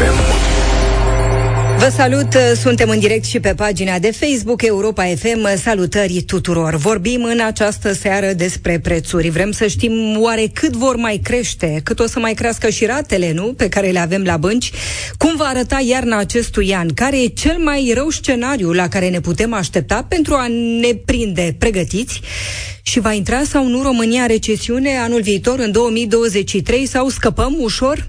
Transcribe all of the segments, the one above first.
FM. Vă salut, suntem în direct și pe pagina de Facebook Europa FM. Salutări tuturor! Vorbim în această seară despre prețuri. Vrem să știm oare cât vor mai crește, cât o să mai crească și ratele, nu? Pe care le avem la bănci. Cum va arăta iarna acestui an? Care e cel mai rău scenariu la care ne putem aștepta pentru a ne prinde pregătiți? Și va intra sau nu România recesiune anul viitor, în 2023, sau scăpăm ușor?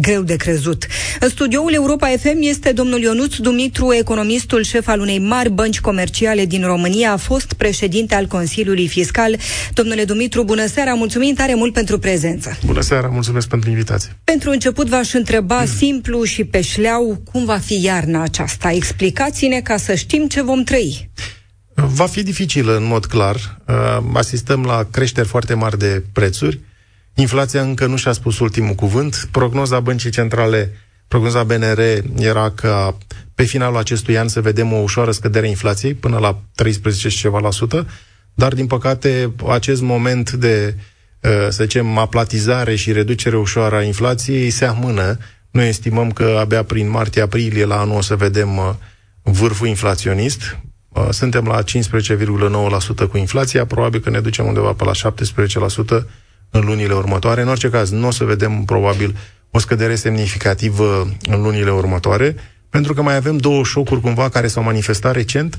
Greu de crezut. În studioul Europa FM este domnul Ionuț Dumitru, economistul șef al unei mari bănci comerciale din România, a fost președinte al Consiliului Fiscal. Domnule Dumitru, bună seara, mulțumim tare mult pentru prezență. Bună seara, mulțumesc pentru invitație. Pentru început v-aș întreba mm. simplu și pe șleau cum va fi iarna aceasta. Explicați-ne ca să știm ce vom trăi. Va fi dificilă, în mod clar. Uh, asistăm la creșteri foarte mari de prețuri Inflația încă nu și-a spus ultimul cuvânt. Prognoza băncii centrale, prognoza BNR era că pe finalul acestui an să vedem o ușoară scădere a inflației până la 13 și ceva la sută, dar din păcate acest moment de, uh, să zicem, aplatizare și reducere ușoară a inflației se amână. Noi estimăm că abia prin martie-aprilie la anul o să vedem uh, vârful inflaționist. Uh, suntem la 15,9% cu inflația, probabil că ne ducem undeva pe la 17% în lunile următoare. În orice caz, nu o să vedem probabil o scădere semnificativă în lunile următoare, pentru că mai avem două șocuri cumva care s-au manifestat recent,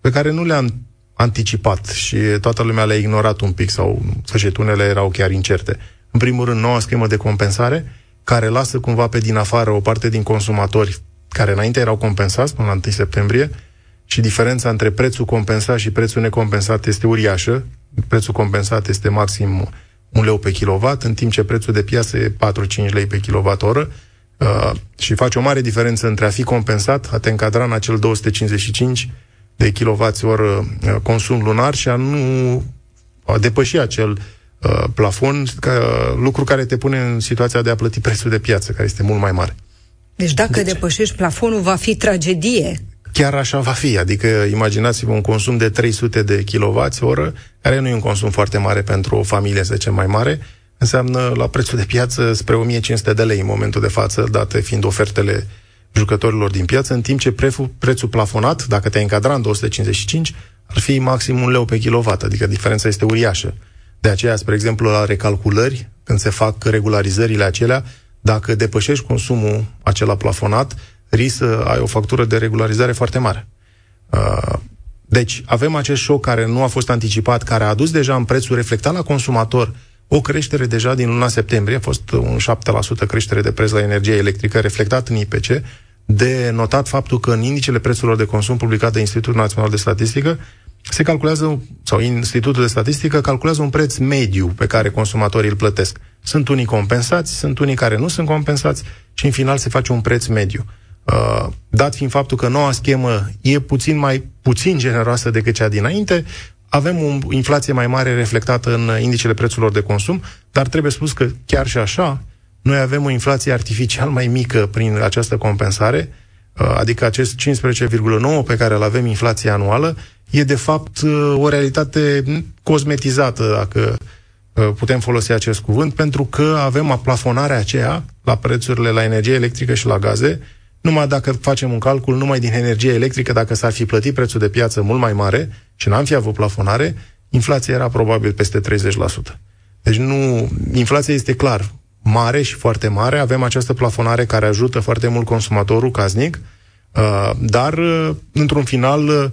pe care nu le-am anticipat și toată lumea le-a ignorat un pic sau, să unele erau chiar incerte. În primul rând, noua schemă de compensare, care lasă cumva pe din afară o parte din consumatori care înainte erau compensați până la 1 septembrie și diferența între prețul compensat și prețul necompensat este uriașă. Prețul compensat este maxim un leu pe kilowatt, în timp ce prețul de piață e 4-5 lei pe kilowattoră uh, și face o mare diferență între a fi compensat, a te încadra în acel 255 de kilowatt oră uh, consum lunar și a nu a depăși acel uh, plafon, că, lucru care te pune în situația de a plăti prețul de piață, care este mult mai mare. Deci dacă deci, depășești plafonul, va fi tragedie chiar așa va fi. Adică imaginați-vă un consum de 300 de kWh, care nu e un consum foarte mare pentru o familie, să zicem, mai mare, înseamnă la prețul de piață spre 1500 de lei în momentul de față, date fiind ofertele jucătorilor din piață, în timp ce prețul, prețul plafonat, dacă te încadra în 255, ar fi maxim un leu pe kilowatt, adică diferența este uriașă. De aceea, spre exemplu, la recalculări, când se fac regularizările acelea, dacă depășești consumul acela plafonat, risc să ai o factură de regularizare foarte mare. Uh, deci, avem acest șoc care nu a fost anticipat, care a adus deja în prețul reflectat la consumator o creștere deja din luna septembrie, a fost un 7% creștere de preț la energie electrică reflectat în IPC, de notat faptul că în indicele prețurilor de consum publicat de Institutul Național de Statistică se calculează, sau Institutul de Statistică calculează un preț mediu pe care consumatorii îl plătesc. Sunt unii compensați, sunt unii care nu sunt compensați și în final se face un preț mediu. Uh, dat fiind faptul că noua schemă e puțin mai puțin generoasă decât cea dinainte, avem o inflație mai mare reflectată în indicele prețurilor de consum, dar trebuie spus că chiar și așa, noi avem o inflație artificial mai mică prin această compensare, uh, adică acest 15,9 pe care îl avem inflația anuală, e de fapt uh, o realitate cosmetizată, dacă putem folosi acest cuvânt, pentru că avem aplafonarea aceea la prețurile la energie electrică și la gaze, numai dacă facem un calcul numai din energie electrică, dacă s-ar fi plătit prețul de piață mult mai mare și n-am fi avut plafonare, inflația era probabil peste 30%. Deci nu, inflația este clar mare și foarte mare, avem această plafonare care ajută foarte mult consumatorul casnic, uh, dar uh, într-un final uh,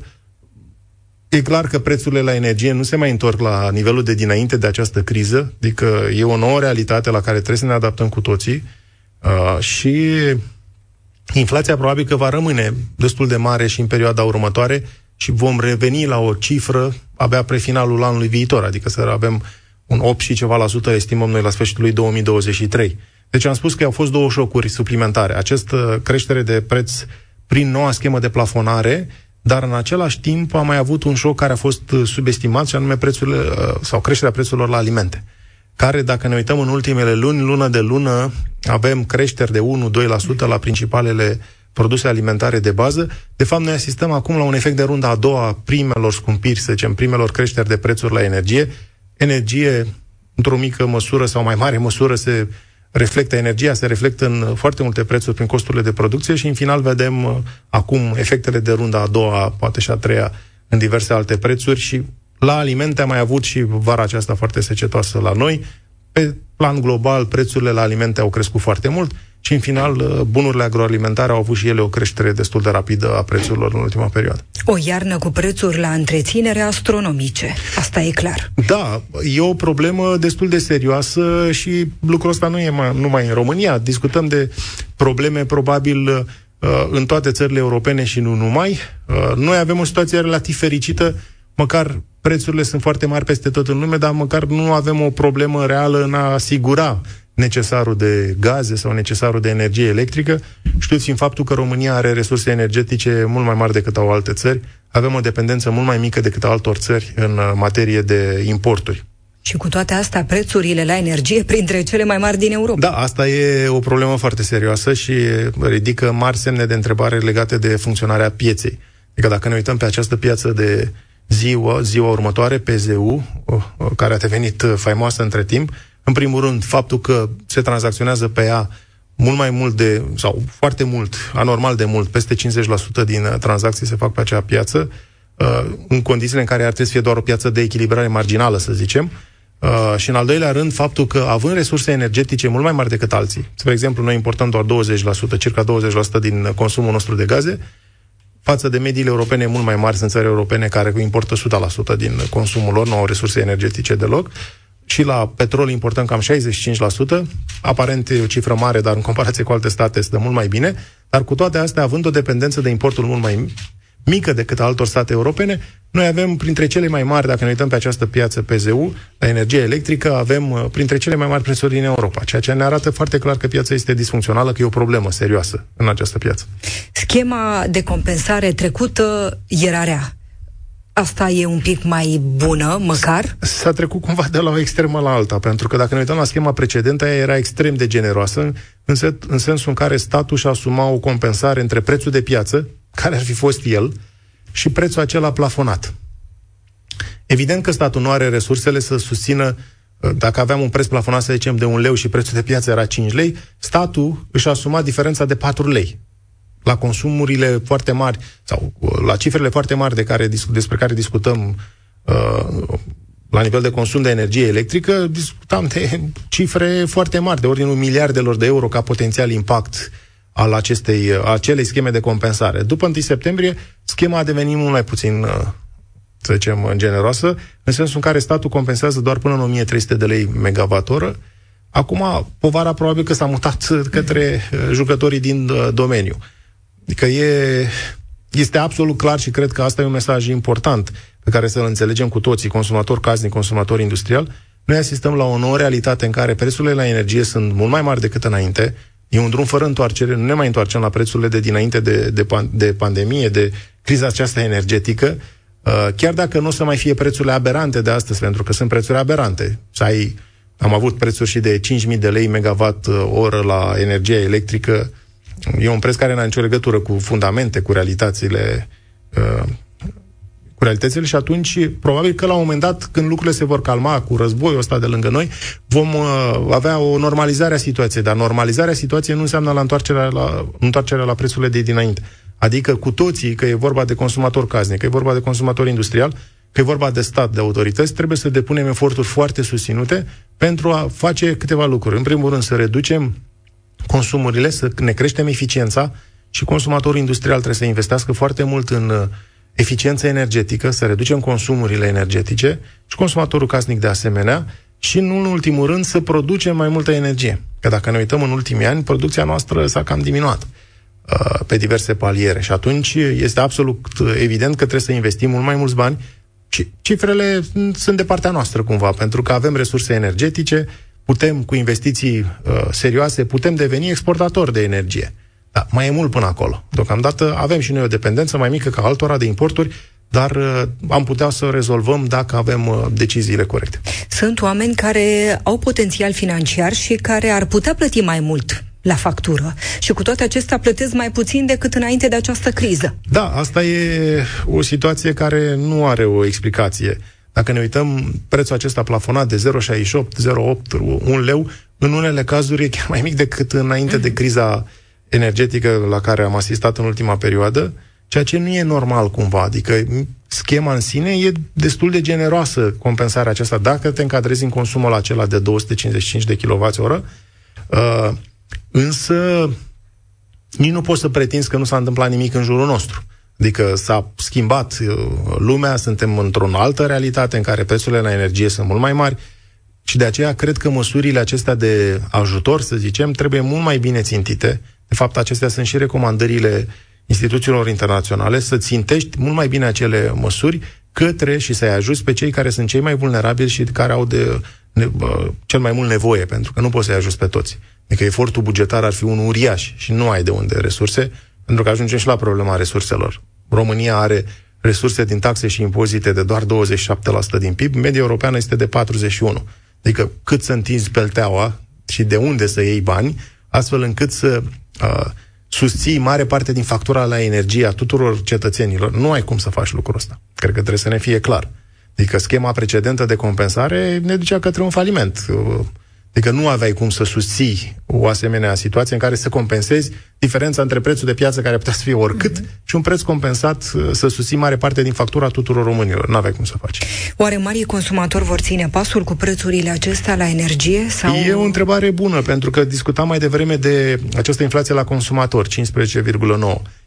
e clar că prețurile la energie nu se mai întorc la nivelul de dinainte de această criză, adică e o nouă realitate la care trebuie să ne adaptăm cu toții și inflația probabil că va rămâne destul de mare și în perioada următoare și vom reveni la o cifră abia pre finalul anului viitor, adică să avem un 8 și ceva la sută, estimăm noi la sfârșitul lui 2023. Deci am spus că au fost două șocuri suplimentare. Această creștere de preț prin noua schemă de plafonare, dar în același timp am mai avut un șoc care a fost subestimat, și anume prețurile, sau creșterea prețurilor la alimente care, dacă ne uităm în ultimele luni, lună de lună, avem creșteri de 1-2% la principalele produse alimentare de bază. De fapt, noi asistăm acum la un efect de rundă a doua primelor scumpiri, să zicem, primelor creșteri de prețuri la energie. Energie, într-o mică măsură sau mai mare măsură, se reflectă energia, se reflectă în foarte multe prețuri prin costurile de producție și în final vedem uh, acum efectele de runda a doua, poate și a treia, în diverse alte prețuri și la alimente am mai avut și vara aceasta foarte secetoasă la noi. Pe plan global, prețurile la alimente au crescut foarte mult și, în final, uh, bunurile agroalimentare au avut și ele o creștere destul de rapidă a prețurilor în ultima perioadă. O iarnă cu prețuri la întreținere astronomice. Asta e clar. Da, e o problemă destul de serioasă și lucrul ăsta nu e mai, numai în România. Discutăm de probleme probabil uh, în toate țările europene și nu numai. Uh, noi avem o situație relativ fericită, măcar prețurile sunt foarte mari peste tot în lume, dar măcar nu avem o problemă reală în a asigura necesarul de gaze sau necesarul de energie electrică. Știți fiind faptul că România are resurse energetice mult mai mari decât au alte țări, avem o dependență mult mai mică decât altor țări în uh, materie de importuri. Și cu toate astea, prețurile la energie printre cele mai mari din Europa. Da, asta e o problemă foarte serioasă și ridică mari semne de întrebare legate de funcționarea pieței. Adică dacă ne uităm pe această piață de ziua, ziua următoare, PZU, care a devenit faimoasă între timp, în primul rând, faptul că se tranzacționează pe ea mult mai mult de, sau foarte mult, anormal de mult, peste 50% din uh, tranzacții se fac pe acea piață, uh, în condițiile în care ar trebui să fie doar o piață de echilibrare marginală, să zicem, Uh, și în al doilea rând, faptul că având resurse energetice mult mai mari decât alții, spre exemplu, noi importăm doar 20%, circa 20% din consumul nostru de gaze, față de mediile europene mult mai mari, sunt țări europene care importă 100% din consumul lor, nu au resurse energetice deloc, și la petrol importăm cam 65%, aparent e o cifră mare, dar în comparație cu alte state se dă mult mai bine, dar cu toate astea, având o dependență de importul mult mai mică decât a altor state europene, noi avem printre cele mai mari, dacă ne uităm pe această piață PZU, la energie electrică, avem uh, printre cele mai mari prețuri din Europa, ceea ce ne arată foarte clar că piața este disfuncțională, că e o problemă serioasă în această piață. Schema de compensare trecută era rea asta e un pic mai bună, măcar? S-a trecut cumva de la o extremă la alta, pentru că dacă ne uităm la schema precedentă, ea era extrem de generoasă, în, sen- în sensul în care statul și asuma o compensare între prețul de piață, care ar fi fost el, și prețul acela plafonat. Evident că statul nu are resursele să susțină dacă aveam un preț plafonat, să zicem, de un leu și prețul de piață era 5 lei, statul își asuma diferența de 4 lei la consumurile foarte mari sau uh, la cifrele foarte mari de care, despre care discutăm uh, la nivel de consum de energie electrică, discutam de cifre foarte mari, de ordinul miliardelor de euro ca potențial impact al acestei, uh, acelei scheme de compensare. După 1 septembrie, schema a devenit mult mai puțin, uh, să zicem, generoasă, în sensul în care statul compensează doar până în 1300 de lei megawatt oră. Acum, povara probabil că s-a mutat către jucătorii din domeniu. Adică e, este absolut clar și cred că asta e un mesaj important pe care să-l înțelegem cu toții, consumator casnic, consumator industrial. Noi asistăm la o nouă realitate în care prețurile la energie sunt mult mai mari decât înainte. E un drum fără întoarcere, nu ne mai întoarcem la prețurile de dinainte de, de, de pandemie, de criza aceasta energetică, uh, chiar dacă nu o să mai fie prețurile aberante de astăzi, pentru că sunt prețuri aberante. Să ai, am avut prețuri și de 5.000 de lei megawatt uh, oră la energie electrică, E un preț care n-a nicio legătură cu fundamente, cu realitățile uh, cu realitățile și atunci probabil că la un moment dat, când lucrurile se vor calma cu războiul ăsta de lângă noi, vom uh, avea o normalizare a situației, dar normalizarea situației nu înseamnă la întoarcerea la, întoarcerea la prețurile de dinainte. Adică cu toții, că e vorba de consumator casnic, că e vorba de consumator industrial, că e vorba de stat, de autorități, trebuie să depunem eforturi foarte susținute pentru a face câteva lucruri. În primul rând, să reducem consumurile, să ne creștem eficiența și consumatorul industrial trebuie să investească foarte mult în uh, eficiență energetică, să reducem consumurile energetice și consumatorul casnic de asemenea și, în ultimul rând, să producem mai multă energie. Că dacă ne uităm în ultimii ani, producția noastră s-a cam diminuat uh, pe diverse paliere și atunci este absolut evident că trebuie să investim mult mai mulți bani și cifrele sunt de partea noastră cumva, pentru că avem resurse energetice, putem, cu investiții uh, serioase, putem deveni exportatori de energie. Da, mai e mult până acolo. Deocamdată avem și noi o dependență mai mică ca altora de importuri, dar uh, am putea să rezolvăm dacă avem uh, deciziile corecte. Sunt oameni care au potențial financiar și care ar putea plăti mai mult la factură. Și cu toate acestea plătesc mai puțin decât înainte de această criză. Da, asta e o situație care nu are o explicație. Dacă ne uităm, prețul acesta plafonat de 0,68, 0,8, 1 leu, în unele cazuri e chiar mai mic decât înainte de criza energetică la care am asistat în ultima perioadă, ceea ce nu e normal cumva. Adică schema în sine e destul de generoasă compensarea aceasta. Dacă te încadrezi în consumul acela de 255 de kWh, uh, însă nici nu poți să pretinzi că nu s-a întâmplat nimic în jurul nostru. Adică s-a schimbat uh, lumea, suntem într-o altă realitate în care prețurile la energie sunt mult mai mari și de aceea cred că măsurile acestea de ajutor, să zicem, trebuie mult mai bine țintite. De fapt, acestea sunt și recomandările instituțiilor internaționale să țintești mult mai bine acele măsuri către și să-i ajuți pe cei care sunt cei mai vulnerabili și care au de ne, uh, cel mai mult nevoie, pentru că nu poți să-i ajuți pe toți. Adică efortul bugetar ar fi un uriaș și nu ai de unde resurse, pentru că ajungem și la problema resurselor. România are resurse din taxe și impozite de doar 27% din PIB, media europeană este de 41%. Adică cât să întinzi pelteaua și de unde să iei bani, astfel încât să uh, susții mare parte din factura la energie a tuturor cetățenilor. Nu ai cum să faci lucrul ăsta. Cred că trebuie să ne fie clar. Adică schema precedentă de compensare ne ducea către un faliment. Uh, Adică nu aveai cum să susții o asemenea situație în care să compensezi diferența între prețul de piață, care putea să fie oricât, mm-hmm. și un preț compensat uh, să susții mare parte din factura tuturor românilor. Nu aveai cum să faci. Oare marii consumatori vor ține pasul cu prețurile acestea la energie? Sau... E o întrebare bună, pentru că discutam mai devreme de această inflație la consumator, 15,9.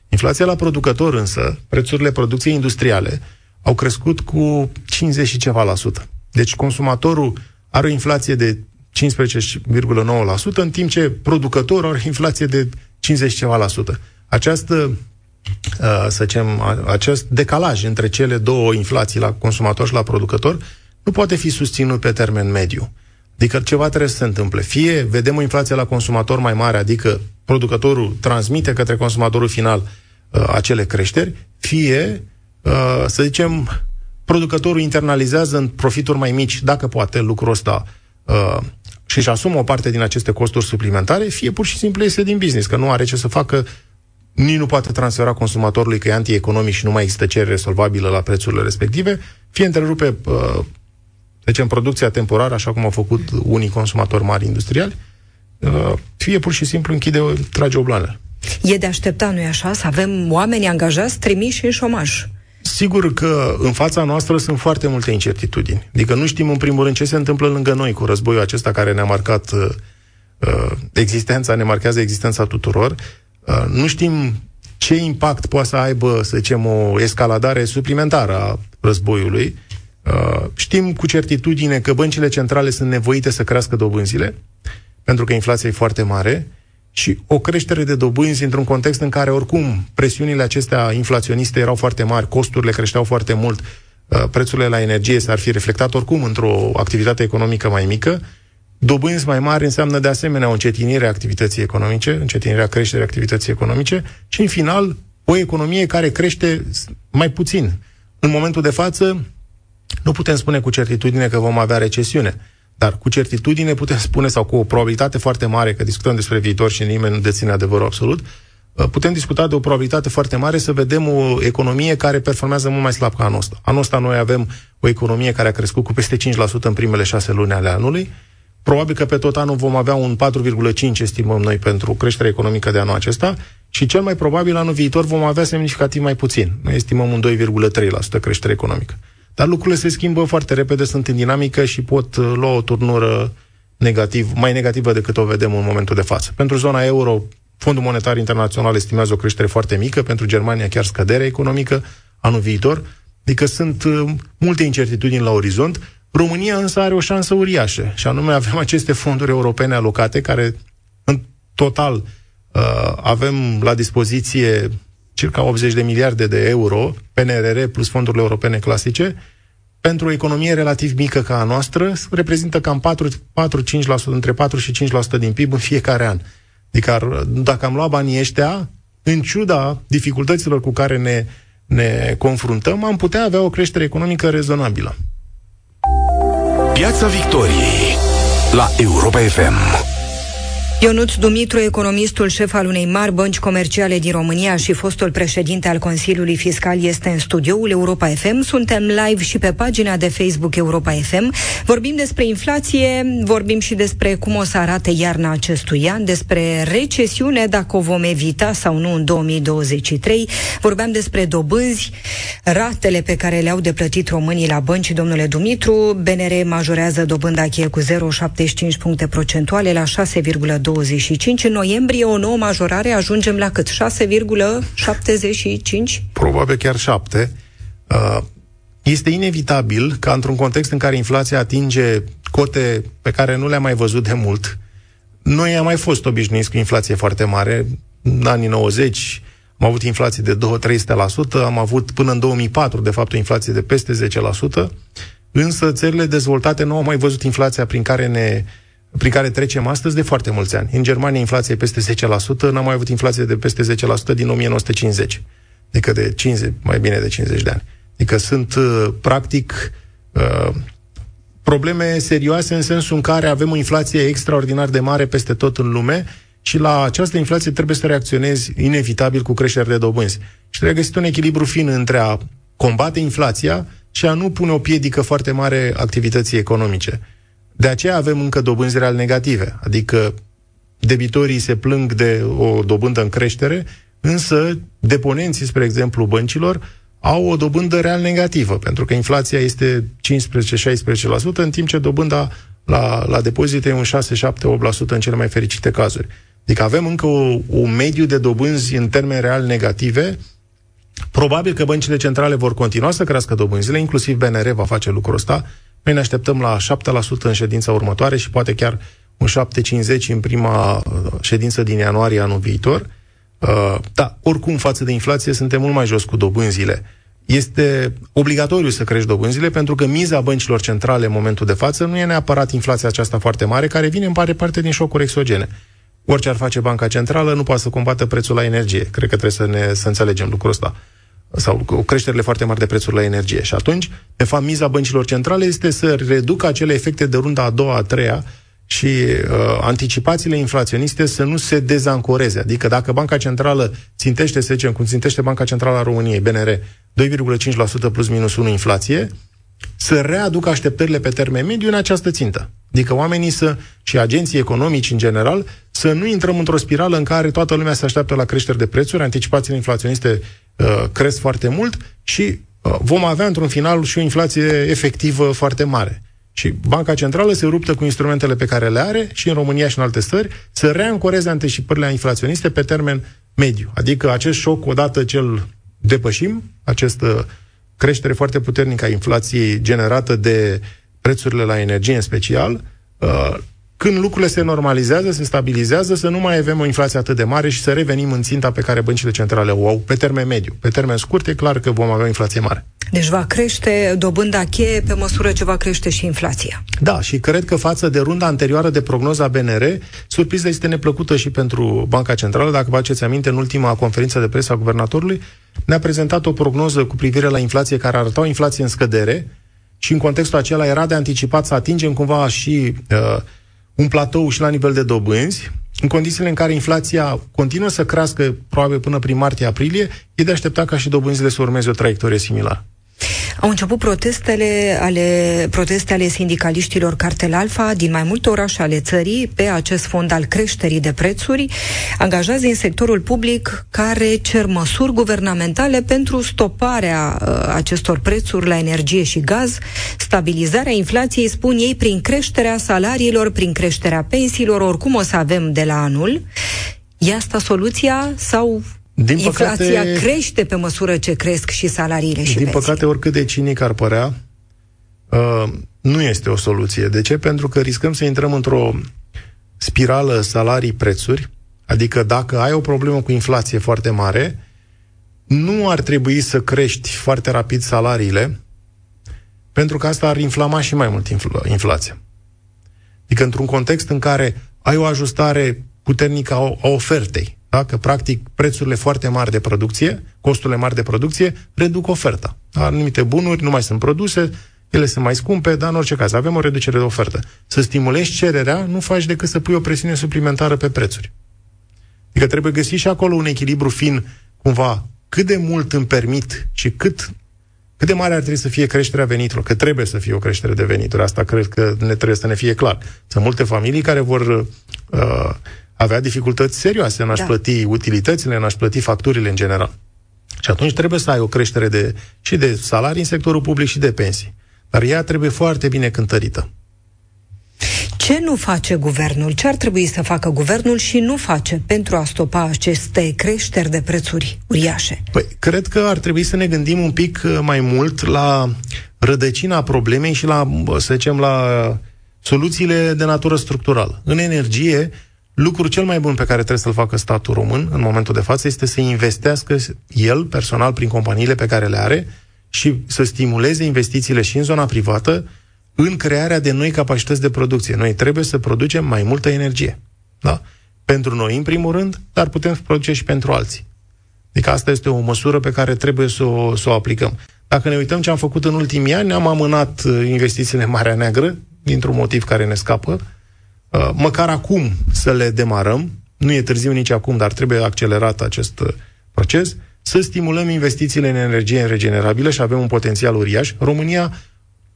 Inflația la producător însă, prețurile producției industriale, au crescut cu 50 și ceva la sută. Deci consumatorul are o inflație de 15,9%, în timp ce producătorul are inflație de 50 ceva la sută. Această uh, să zicem, acest decalaj între cele două inflații la consumator și la producător nu poate fi susținut pe termen mediu. Adică ceva trebuie să se întâmple. Fie vedem o inflație la consumator mai mare, adică producătorul transmite către consumatorul final uh, acele creșteri, fie, uh, să zicem, producătorul internalizează în profituri mai mici, dacă poate lucrul ăsta uh, și își asumă o parte din aceste costuri suplimentare, fie pur și simplu iese din business, că nu are ce să facă, nici nu poate transfera consumatorului că e antieconomic și nu mai există cerere solvabilă la prețurile respective, fie întrerupe, uh, zicem, producția temporară, așa cum au făcut unii consumatori mari industriali, uh, fie pur și simplu închide, trage o blană. E de aștepta, nu-i așa, să avem oameni angajați trimiși în șomaj. Sigur că în fața noastră sunt foarte multe incertitudini. Adică nu știm în primul rând ce se întâmplă lângă noi cu războiul acesta care ne-a marcat uh, uh, existența, ne marchează existența tuturor. Uh, nu știm ce impact poate să aibă, să zicem, o escaladare suplimentară a războiului. Uh, știm cu certitudine că băncile centrale sunt nevoite să crească dobânzile, pentru că inflația e foarte mare și o creștere de dobânzi într-un context în care oricum presiunile acestea inflaționiste erau foarte mari, costurile creșteau foarte mult, uh, prețurile la energie s-ar fi reflectat oricum într-o activitate economică mai mică, dobânzi mai mari înseamnă de asemenea o încetinire a activității economice, încetinirea creșterii activității economice și, în final, o economie care crește mai puțin. În momentul de față, nu putem spune cu certitudine că vom avea recesiune. Dar cu certitudine putem spune, sau cu o probabilitate foarte mare, că discutăm despre viitor și nimeni nu deține adevărul absolut, uh, putem discuta de o probabilitate foarte mare să vedem o economie care performează mult mai slab ca anul ăsta. Anul ăsta noi avem o economie care a crescut cu peste 5% în primele șase luni ale anului. Probabil că pe tot anul vom avea un 4,5, estimăm noi, pentru creșterea economică de anul acesta și cel mai probabil anul viitor vom avea semnificativ mai puțin. Noi estimăm un 2,3% creștere economică. Dar lucrurile se schimbă foarte repede, sunt în dinamică și pot uh, lua o turnură negativ, mai negativă decât o vedem în momentul de față. Pentru zona euro, Fondul Monetar Internațional estimează o creștere foarte mică, pentru Germania chiar scădere economică anul viitor, adică sunt uh, multe incertitudini la orizont. România însă are o șansă uriașă, și anume avem aceste fonduri europene alocate, care în total uh, avem la dispoziție circa 80 de miliarde de euro, PNRR plus fondurile europene clasice, pentru o economie relativ mică ca a noastră, reprezintă cam 4-5%, între 4 și 5% din PIB în fiecare an. Adică dacă am luat banii ăștia, în ciuda dificultăților cu care ne, ne confruntăm, am putea avea o creștere economică rezonabilă. Piața Victoriei la Europa FM. Ionuț Dumitru, economistul șef al unei mari bănci comerciale din România și fostul președinte al Consiliului Fiscal, este în studioul Europa FM. Suntem live și pe pagina de Facebook Europa FM. Vorbim despre inflație, vorbim și despre cum o să arate iarna acestui an, despre recesiune, dacă o vom evita sau nu în 2023. Vorbeam despre dobânzi, ratele pe care le-au de plătit românii la bănci. Domnule Dumitru, BNR majorează dobânda cheie cu 0,75 puncte procentuale la 6,2 25. În noiembrie o nouă majorare ajungem la cât? 6,75? Probabil chiar 7. Uh, este inevitabil ca într-un context în care inflația atinge cote pe care nu le-am mai văzut de mult, noi am mai fost obișnuiți cu inflație foarte mare. În anii 90 am avut inflație de 2-300%, am avut până în 2004, de fapt, o inflație de peste 10%, însă țările dezvoltate nu au mai văzut inflația prin care ne prin care trecem astăzi de foarte mulți ani. În Germania inflația e peste 10%, n-am mai avut inflație de peste 10% din 1950. Adică de 50, mai bine de 50 de ani. Adică sunt, uh, practic, uh, probleme serioase în sensul în care avem o inflație extraordinar de mare peste tot în lume și la această inflație trebuie să reacționezi inevitabil cu creștere de dobânzi. Și trebuie găsit un echilibru fin între a combate inflația și a nu pune o piedică foarte mare activității economice. De aceea avem încă dobânzi real negative, adică debitorii se plâng de o dobândă în creștere, însă deponenții, spre exemplu, băncilor, au o dobândă real negativă, pentru că inflația este 15-16%, în timp ce dobânda la, la depozite e un 6-7-8% în cele mai fericite cazuri. Adică avem încă o, un mediu de dobânzi în termeni real negative. Probabil că băncile centrale vor continua să crească dobânzile, inclusiv BNR va face lucrul ăsta, noi ne așteptăm la 7% în ședința următoare și poate chiar un 7,50 în prima uh, ședință din ianuarie anul viitor. Uh, da, oricum, față de inflație, suntem mult mai jos cu dobânzile. Este obligatoriu să crești dobânzile pentru că miza băncilor centrale în momentul de față nu e neapărat inflația aceasta foarte mare, care vine în mare parte din șocuri exogene. Orice ar face banca centrală, nu poate să combată prețul la energie. Cred că trebuie să ne să înțelegem lucrul ăsta sau cu creșterile foarte mari de prețuri la energie. Și atunci, de fapt, miza băncilor centrale este să reducă acele efecte de runda a doua, a treia și uh, anticipațiile inflaționiste să nu se dezancoreze. Adică dacă Banca Centrală țintește, să zicem, cum țintește Banca Centrală a României, BNR, 2,5% plus minus 1 inflație, să readucă așteptările pe termen mediu în această țintă. Adică oamenii să, și agenții economici în general, să nu intrăm într-o spirală în care toată lumea se așteaptă la creșteri de prețuri, anticipațiile inflaționiste uh, cresc foarte mult și uh, vom avea într-un final și o inflație efectivă foarte mare. Și Banca Centrală se ruptă cu instrumentele pe care le are și în România și în alte țări să reancoreze anticipările inflaționiste pe termen mediu. Adică acest șoc, odată ce îl depășim, această creștere foarte puternică a inflației generată de prețurile la energie în special, uh, când lucrurile se normalizează, se stabilizează, să nu mai avem o inflație atât de mare și să revenim în ținta pe care băncile centrale o au pe termen mediu. Pe termen scurt e clar că vom avea o inflație mare. Deci va crește dobânda cheie pe măsură ce va crește și inflația. Da, și cred că față de runda anterioară de prognoza BNR, surpriza este neplăcută și pentru Banca Centrală. Dacă vă aduceți aminte, în ultima conferință de presă a guvernatorului, ne-a prezentat o prognoză cu privire la inflație care arăta o inflație în scădere și în contextul acela era de anticipat să atingem cumva și uh, un platou și la nivel de dobânzi, în condițiile în care inflația continuă să crească probabil până prin martie-aprilie, e de aștepta ca și dobânzile să urmeze o traiectorie similară. Au început protestele ale, proteste ale sindicaliștilor Cartel Alfa din mai multe orașe ale țării pe acest fond al creșterii de prețuri, angajați în sectorul public care cer măsuri guvernamentale pentru stoparea uh, acestor prețuri la energie și gaz, stabilizarea inflației, spun ei, prin creșterea salariilor, prin creșterea pensiilor, oricum o să avem de la anul. E asta soluția sau din Inflația păcate, crește pe măsură ce cresc și salariile și Din pensiile. păcate, oricât de cinic ar părea, uh, nu este o soluție. De ce? Pentru că riscăm să intrăm într-o spirală salarii-prețuri, adică dacă ai o problemă cu inflație foarte mare, nu ar trebui să crești foarte rapid salariile, pentru că asta ar inflama și mai mult infl- inflația. Adică într-un context în care ai o ajustare puternică a, a ofertei, da? Că, practic, prețurile foarte mari de producție, costurile mari de producție, reduc oferta. Anumite bunuri nu mai sunt produse ele sunt mai scumpe, dar în orice caz avem o reducere de ofertă. Să stimulezi cererea, nu faci decât să pui o presiune suplimentară pe prețuri. Adică trebuie găsit și acolo un echilibru fin, cumva, cât de mult îmi permit și cât, cât de mare ar trebui să fie creșterea veniturilor, că trebuie să fie o creștere de venituri. Asta cred că ne trebuie să ne fie clar. Sunt multe familii care vor uh, avea dificultăți serioase în a-și da. plăti utilitățile, în a-și plăti facturile în general. Și atunci trebuie să ai o creștere de, și de salarii în sectorul public și de pensii. Dar ea trebuie foarte bine cântărită. Ce nu face guvernul? Ce ar trebui să facă guvernul și nu face pentru a stopa aceste creșteri de prețuri uriașe? Păi, cred că ar trebui să ne gândim un pic uh, mai mult la rădăcina problemei și la, să zicem, la soluțiile de natură structurală. În energie, lucrul cel mai bun pe care trebuie să-l facă statul român în momentul de față este să investească el, personal, prin companiile pe care le are și să stimuleze investițiile și în zona privată în crearea de noi capacități de producție. Noi trebuie să producem mai multă energie. Da? Pentru noi, în primul rând, dar putem produce și pentru alții. Adică asta este o măsură pe care trebuie să o, să o aplicăm. Dacă ne uităm ce am făcut în ultimii ani, am amânat uh, investițiile în Marea Neagră, dintr-un motiv care ne scapă, uh, măcar acum să le demarăm, nu e târziu nici acum, dar trebuie accelerat acest uh, proces, să stimulăm investițiile în energie regenerabilă și avem un potențial uriaș. România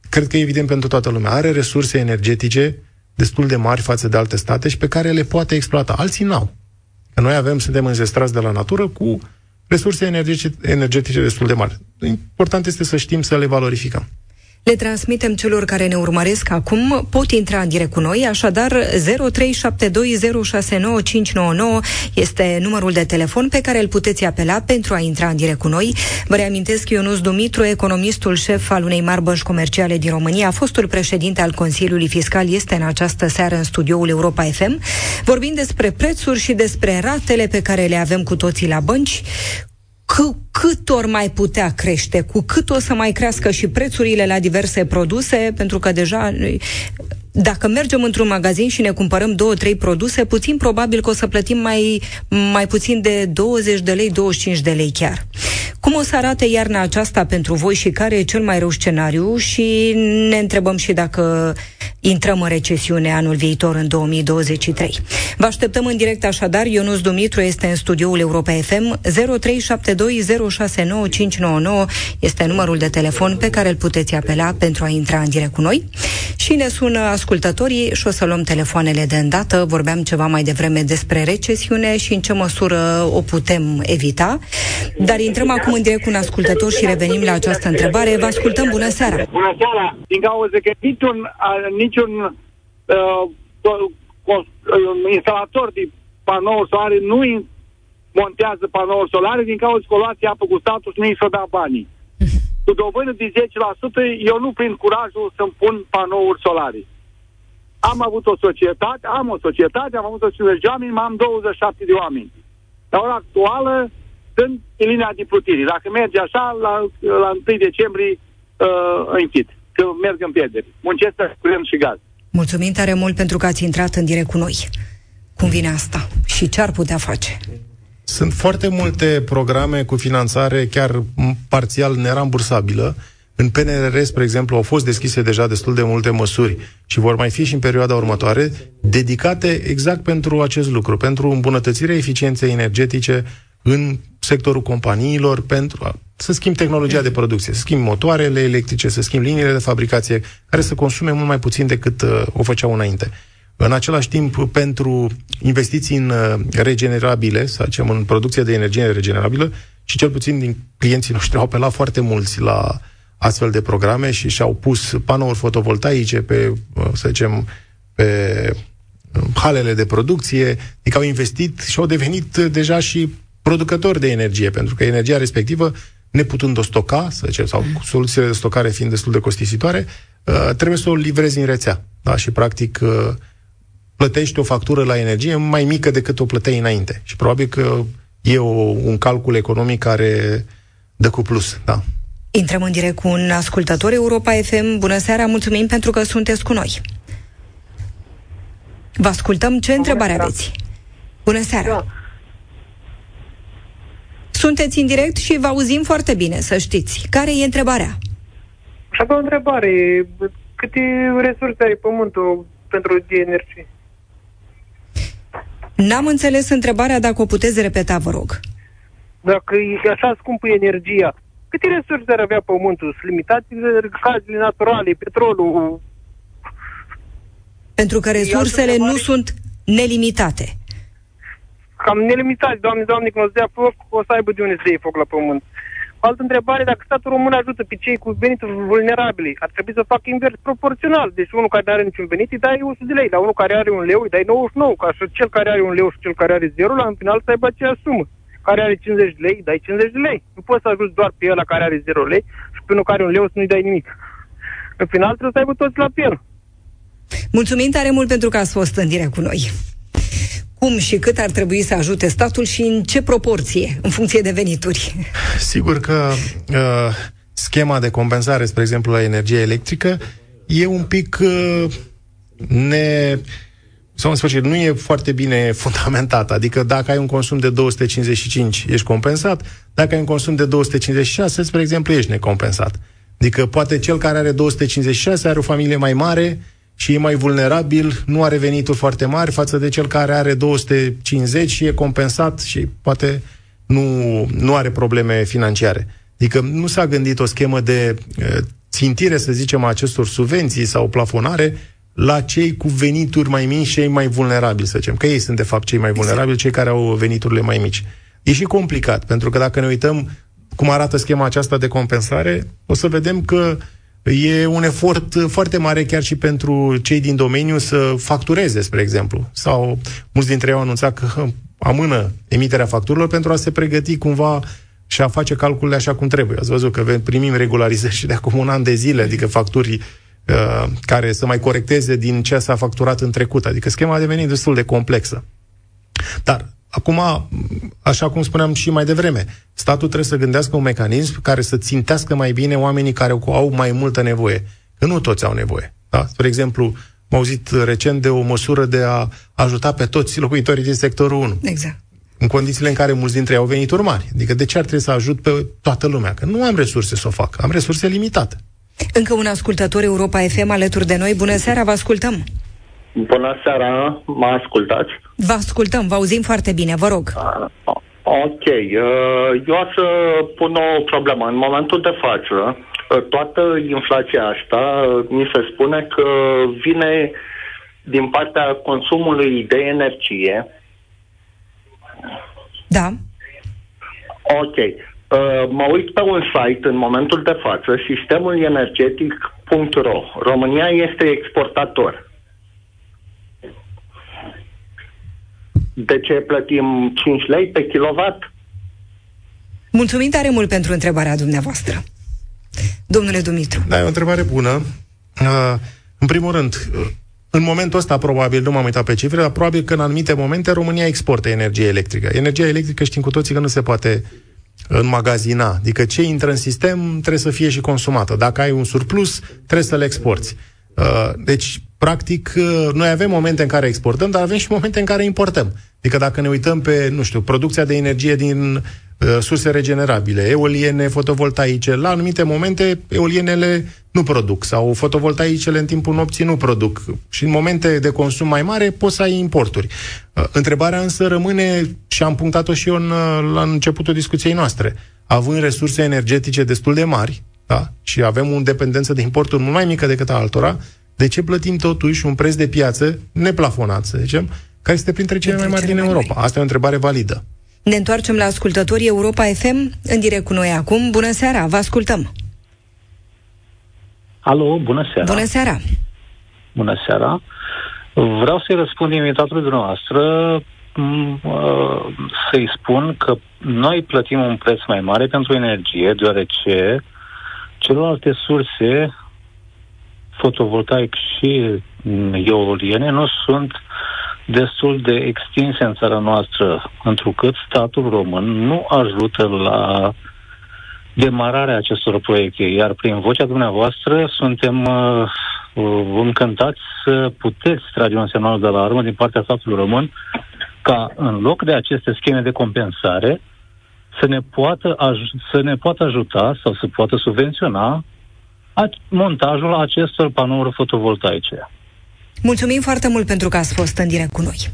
cred că e evident pentru toată lumea, are resurse energetice destul de mari față de alte state și pe care le poate exploata. Alții n-au. Că noi avem, suntem înzestrați de la natură cu resurse energetice, energetice destul de mari. Important este să știm să le valorificăm. Le transmitem celor care ne urmăresc acum, pot intra în direct cu noi, așadar 0372069599 este numărul de telefon pe care îl puteți apela pentru a intra în direct cu noi. Vă reamintesc, Ionus Dumitru, economistul șef al unei mari bănci comerciale din România, fostul președinte al Consiliului Fiscal, este în această seară în studioul Europa FM, vorbind despre prețuri și despre ratele pe care le avem cu toții la bănci, cu cât ori mai putea crește, cu cât o să mai crească și prețurile la diverse produse, pentru că deja dacă mergem într-un magazin și ne cumpărăm două, trei produse, puțin probabil că o să plătim mai, mai puțin de 20 de lei, 25 de lei chiar. Cum o să arate iarna aceasta pentru voi și care e cel mai rău scenariu și ne întrebăm și dacă intrăm în recesiune anul viitor în 2023. Vă așteptăm în direct așadar. Ionus Dumitru este în studioul Europa FM. 0372069599 este numărul de telefon pe care îl puteți apela pentru a intra în direct cu noi. Și ne sună ascultătorii și o să luăm telefoanele de îndată. Vorbeam ceva mai devreme despre recesiune și în ce măsură o putem evita. Dar intrăm acum în direct cu un ascultător și revenim la această întrebare. Vă ascultăm. Bună seara! Bună seara! Din cauza că niciun, niciun uh, instalator de panouri solare nu montează panouri solare din cauza că o luați apă cu statul și nu i s-o da banii. Cu dobândă de 10%, eu nu prind curajul să-mi pun panouri solare. Am avut o societate, am o societate, am avut o societate de oameni, am 27 de oameni. La ora actuală sunt în linia de plutire. Dacă merge așa, la, la 1 decembrie uh, închid, că merg în pierdere. Muncesc curent și gaz. Mulțumim tare mult pentru că ați intrat în direct cu noi. Cum vine asta? Și ce ar putea face? Sunt foarte multe programe cu finanțare chiar parțial nerambursabilă. În PNRR, spre exemplu, au fost deschise deja destul de multe măsuri și vor mai fi și în perioada următoare dedicate exact pentru acest lucru, pentru îmbunătățirea eficienței energetice în sectorul companiilor, pentru a, să schimb tehnologia de producție, să schimb motoarele electrice, să schimb liniile de fabricație, care să consume mult mai puțin decât uh, o făceau înainte. În același timp, pentru investiții în uh, regenerabile, să zicem, în producție de energie regenerabilă, și cel puțin din clienții noștri au apelat foarte mulți la astfel de programe și și-au pus panouri fotovoltaice pe, uh, să zicem, pe uh, halele de producție, adică au investit și au devenit deja și producători de energie, pentru că energia respectivă, neputând o stoca, să zicem, sau soluțiile de stocare fiind destul de costisitoare, trebuie să o livrezi în rețea. Da? Și, practic, plătești o factură la energie mai mică decât o plăteai înainte. Și probabil că e o, un calcul economic care dă cu plus, da. Intrăm în direct cu un ascultător Europa FM. Bună seara, mulțumim pentru că sunteți cu noi. Vă ascultăm. Ce Bună întrebare seara. aveți? Bună seara! Da. Sunteți în direct și vă auzim foarte bine, să știți. Care e întrebarea? Și avea o întrebare. Câte resurse are Pământul pentru de energie? N-am înțeles întrebarea, dacă o puteți repeta, vă rog. Dacă e așa scumpă energia, câte resurse ar avea Pământul? Sunt limitate gazele naturale, petrolul? Pentru că resursele nu sunt nelimitate. Cam nelimitate, doamne, doamne, când o să dea foc, o să aibă de unde să iei foc la pământ. Altă întrebare, dacă statul român ajută pe cei cu venituri vulnerabile, ar trebui să facă invers proporțional. Deci unul care nu are niciun venit îi dai 100 de lei, dar unul care are un leu îi dai 99, ca și cel care are un leu și cel care are 0, la în final să aibă aceeași sumă. Care are 50 de lei, dai 50 de lei. Nu poți să ajuți doar pe ăla care are 0 lei și pe unul care are un leu să nu-i dai nimic. În final trebuie să aibă toți la piel. Mulțumim tare mult pentru că ați fost în direct cu noi cum și cât ar trebui să ajute statul și în ce proporție, în funcție de venituri. Sigur că uh, schema de compensare, spre exemplu, la energie electrică, e un pic uh, ne sau în sfârșit, nu e foarte bine fundamentat. Adică dacă ai un consum de 255, ești compensat. Dacă ai un consum de 256, spre exemplu, ești necompensat. Adică poate cel care are 256 are o familie mai mare, și e mai vulnerabil, nu are venituri foarte mari față de cel care are 250 și e compensat și poate nu, nu are probleme financiare. Adică nu s-a gândit o schemă de uh, țintire, să zicem, a acestor subvenții sau plafonare la cei cu venituri mai mici și cei mai vulnerabili, să zicem. Că ei sunt, de fapt, cei mai exact. vulnerabili, cei care au veniturile mai mici. E și complicat, pentru că dacă ne uităm cum arată schema aceasta de compensare, o să vedem că uh, E un efort foarte mare chiar și pentru cei din domeniu să factureze, spre exemplu. Sau mulți dintre ei au anunțat că amână emiterea facturilor pentru a se pregăti cumva și a face calculele așa cum trebuie. Ați văzut că primim regularizări și de acum un an de zile, adică facturi uh, care să mai corecteze din ce s-a facturat în trecut. Adică schema a devenit destul de complexă. Dar Acum, așa cum spuneam și mai devreme, statul trebuie să gândească un mecanism care să țintească mai bine oamenii care au mai multă nevoie. Că nu toți au nevoie. Da? Spre exemplu, am auzit recent de o măsură de a ajuta pe toți locuitorii din sectorul 1. Exact. În condițiile în care mulți dintre ei au venituri mari. Adică de ce ar trebui să ajut pe toată lumea? Că nu am resurse să o fac. Am resurse limitate. Încă un ascultător Europa FM alături de noi. Bună seara, vă ascultăm! Bună seara, mă ascultați? Vă ascultăm, vă auzim foarte bine, vă rog. Uh, ok, uh, eu o să pun o problemă. În momentul de față, uh, toată inflația asta, mi se spune că vine din partea consumului de energie. Da. Ok. Mă uit pe un site în momentul de față, sistemul energetic.ro. România este exportator. De ce plătim 5 lei pe kilowatt? Mulțumim tare mult pentru întrebarea dumneavoastră. Domnule Dumitru. Da, e o întrebare bună. Uh, în primul rând, în momentul ăsta, probabil, nu m-am uitat pe cifre, dar probabil că în anumite momente România exportă energie electrică. Energia electrică știm cu toții că nu se poate înmagazina. Adică ce intră în sistem trebuie să fie și consumată. Dacă ai un surplus, trebuie să le exporți. Uh, deci, practic, uh, noi avem momente în care exportăm, dar avem și momente în care importăm. Adică dacă ne uităm pe, nu știu, producția de energie din uh, surse regenerabile, eoliene, fotovoltaice, la anumite momente eolienele nu produc sau fotovoltaicele în timpul nopții nu produc și în momente de consum mai mare poți să ai importuri. Uh, întrebarea însă rămâne, și am punctat-o și eu în, uh, la începutul discuției noastre, având resurse energetice destul de mari, da? și avem o dependență de importuri mult mai mică decât a altora, de ce plătim totuși un preț de piață neplafonat, să zicem, care este printre cele mai mari din Europa? Asta e o întrebare validă. Ne întoarcem la ascultătorii Europa FM, în direct cu noi acum. Bună seara, vă ascultăm! Alo, bună seara! Bună seara! Bună seara! Vreau să-i răspund invitatului dumneavoastră mm, uh, să-i spun că noi plătim un preț mai mare pentru energie, deoarece celelalte surse fotovoltaic și eoliene nu sunt destul de extinse în țara noastră, întrucât statul român nu ajută la demararea acestor proiecte, iar prin vocea dumneavoastră suntem uh, încântați să puteți trage un semnal de alarmă din partea statului român ca în loc de aceste scheme de compensare să ne poată, aj- să ne poată ajuta sau să poată subvenționa montajul acestor panouri fotovoltaice. Mulțumim foarte mult pentru că ați fost în direct cu noi.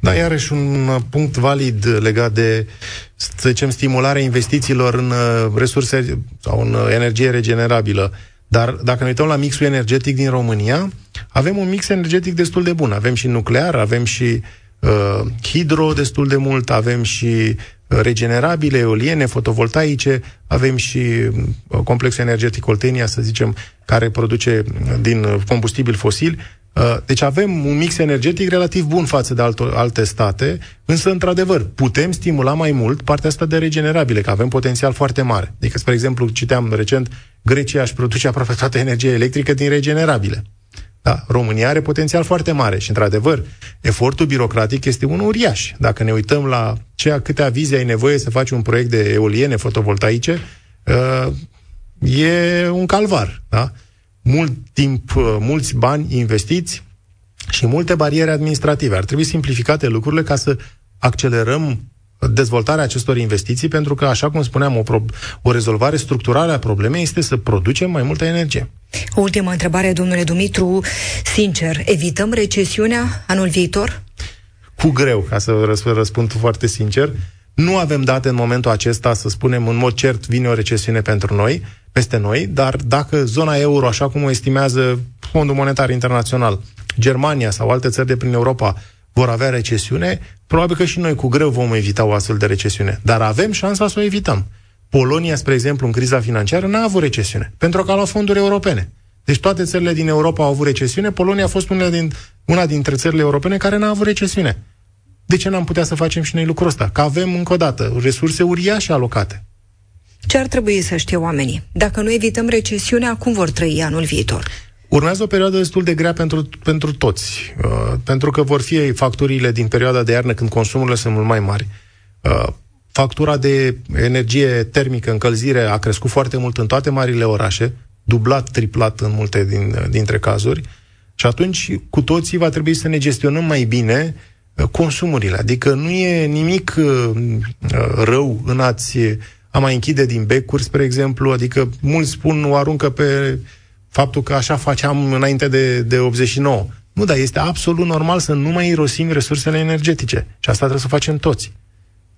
Da, iarăși un punct valid legat de, să zicem, stimularea investițiilor în uh, resurse sau în uh, energie regenerabilă. Dar dacă ne uităm la mixul energetic din România, avem un mix energetic destul de bun. Avem și nuclear, avem și uh, hidro destul de mult, avem și uh, regenerabile, eoliene, fotovoltaice, avem și uh, complexul energetic Oltenia, să zicem, care produce din combustibil fosil. Uh, deci avem un mix energetic relativ bun față de alto, alte state, însă, într-adevăr, putem stimula mai mult partea asta de regenerabile, că avem potențial foarte mare. Adică, spre exemplu, citeam recent, Grecia își produce aproape toată energia electrică din regenerabile. Da, România are potențial foarte mare și, într-adevăr, efortul birocratic este unul uriaș. Dacă ne uităm la ceea câte avize ai nevoie să faci un proiect de eoliene fotovoltaice, uh, e un calvar. Da? mult timp, uh, mulți bani investiți și multe bariere administrative. Ar trebui simplificate lucrurile ca să accelerăm dezvoltarea acestor investiții, pentru că, așa cum spuneam, o, pro- o rezolvare structurală a problemei este să producem mai multă energie. O ultimă întrebare, domnule Dumitru. Sincer, evităm recesiunea anul viitor? Cu greu, ca să răspund foarte sincer. Nu avem date în momentul acesta să spunem în mod cert vine o recesiune pentru noi peste noi, dar dacă zona euro, așa cum o estimează Fondul Monetar Internațional, Germania sau alte țări de prin Europa vor avea recesiune, probabil că și noi cu greu vom evita o astfel de recesiune. Dar avem șansa să o evităm. Polonia, spre exemplu, în criza financiară, n-a avut recesiune, pentru că a luat fonduri europene. Deci toate țările din Europa au avut recesiune, Polonia a fost una, din, una dintre țările europene care n-a avut recesiune. De ce n-am putea să facem și noi lucrul ăsta? Că avem, încă o dată, resurse uriașe alocate. Ce ar trebui să știe oamenii? Dacă nu evităm recesiunea, cum vor trăi anul viitor? Urmează o perioadă destul de grea pentru, pentru toți, uh, pentru că vor fi facturile din perioada de iarnă când consumurile sunt mult mai mari. Uh, factura de energie termică, încălzire, a crescut foarte mult în toate marile orașe, dublat, triplat în multe din, dintre cazuri, și atunci cu toții va trebui să ne gestionăm mai bine uh, consumurile. Adică nu e nimic uh, rău în a-ți a mai închide din becuri, spre exemplu, adică mulți spun, o aruncă pe faptul că așa faceam înainte de, de 89. Nu, dar este absolut normal să nu mai irosim resursele energetice. Și asta trebuie să facem toți.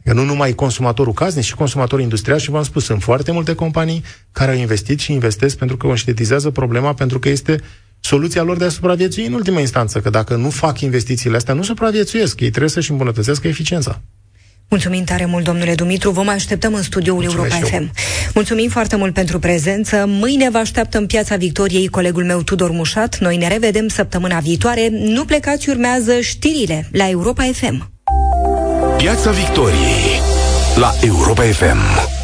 Că nu numai consumatorul casnic, și consumatorul industrial și v-am spus, sunt foarte multe companii care au investit și investesc pentru că conștientizează problema, pentru că este soluția lor de a supraviețui în ultima instanță, că dacă nu fac investițiile astea, nu supraviețuiesc. Ei trebuie să-și îmbunătățească eficiența. Mulțumim tare mult, domnule Dumitru. Vă mai așteptăm în studioul Mulțumesc Europa FM. Mulțumim foarte mult pentru prezență. Mâine vă așteaptă în Piața Victoriei colegul meu Tudor Mușat. Noi ne revedem săptămâna viitoare. Nu plecați, urmează știrile la Europa FM. Piața Victoriei la Europa FM.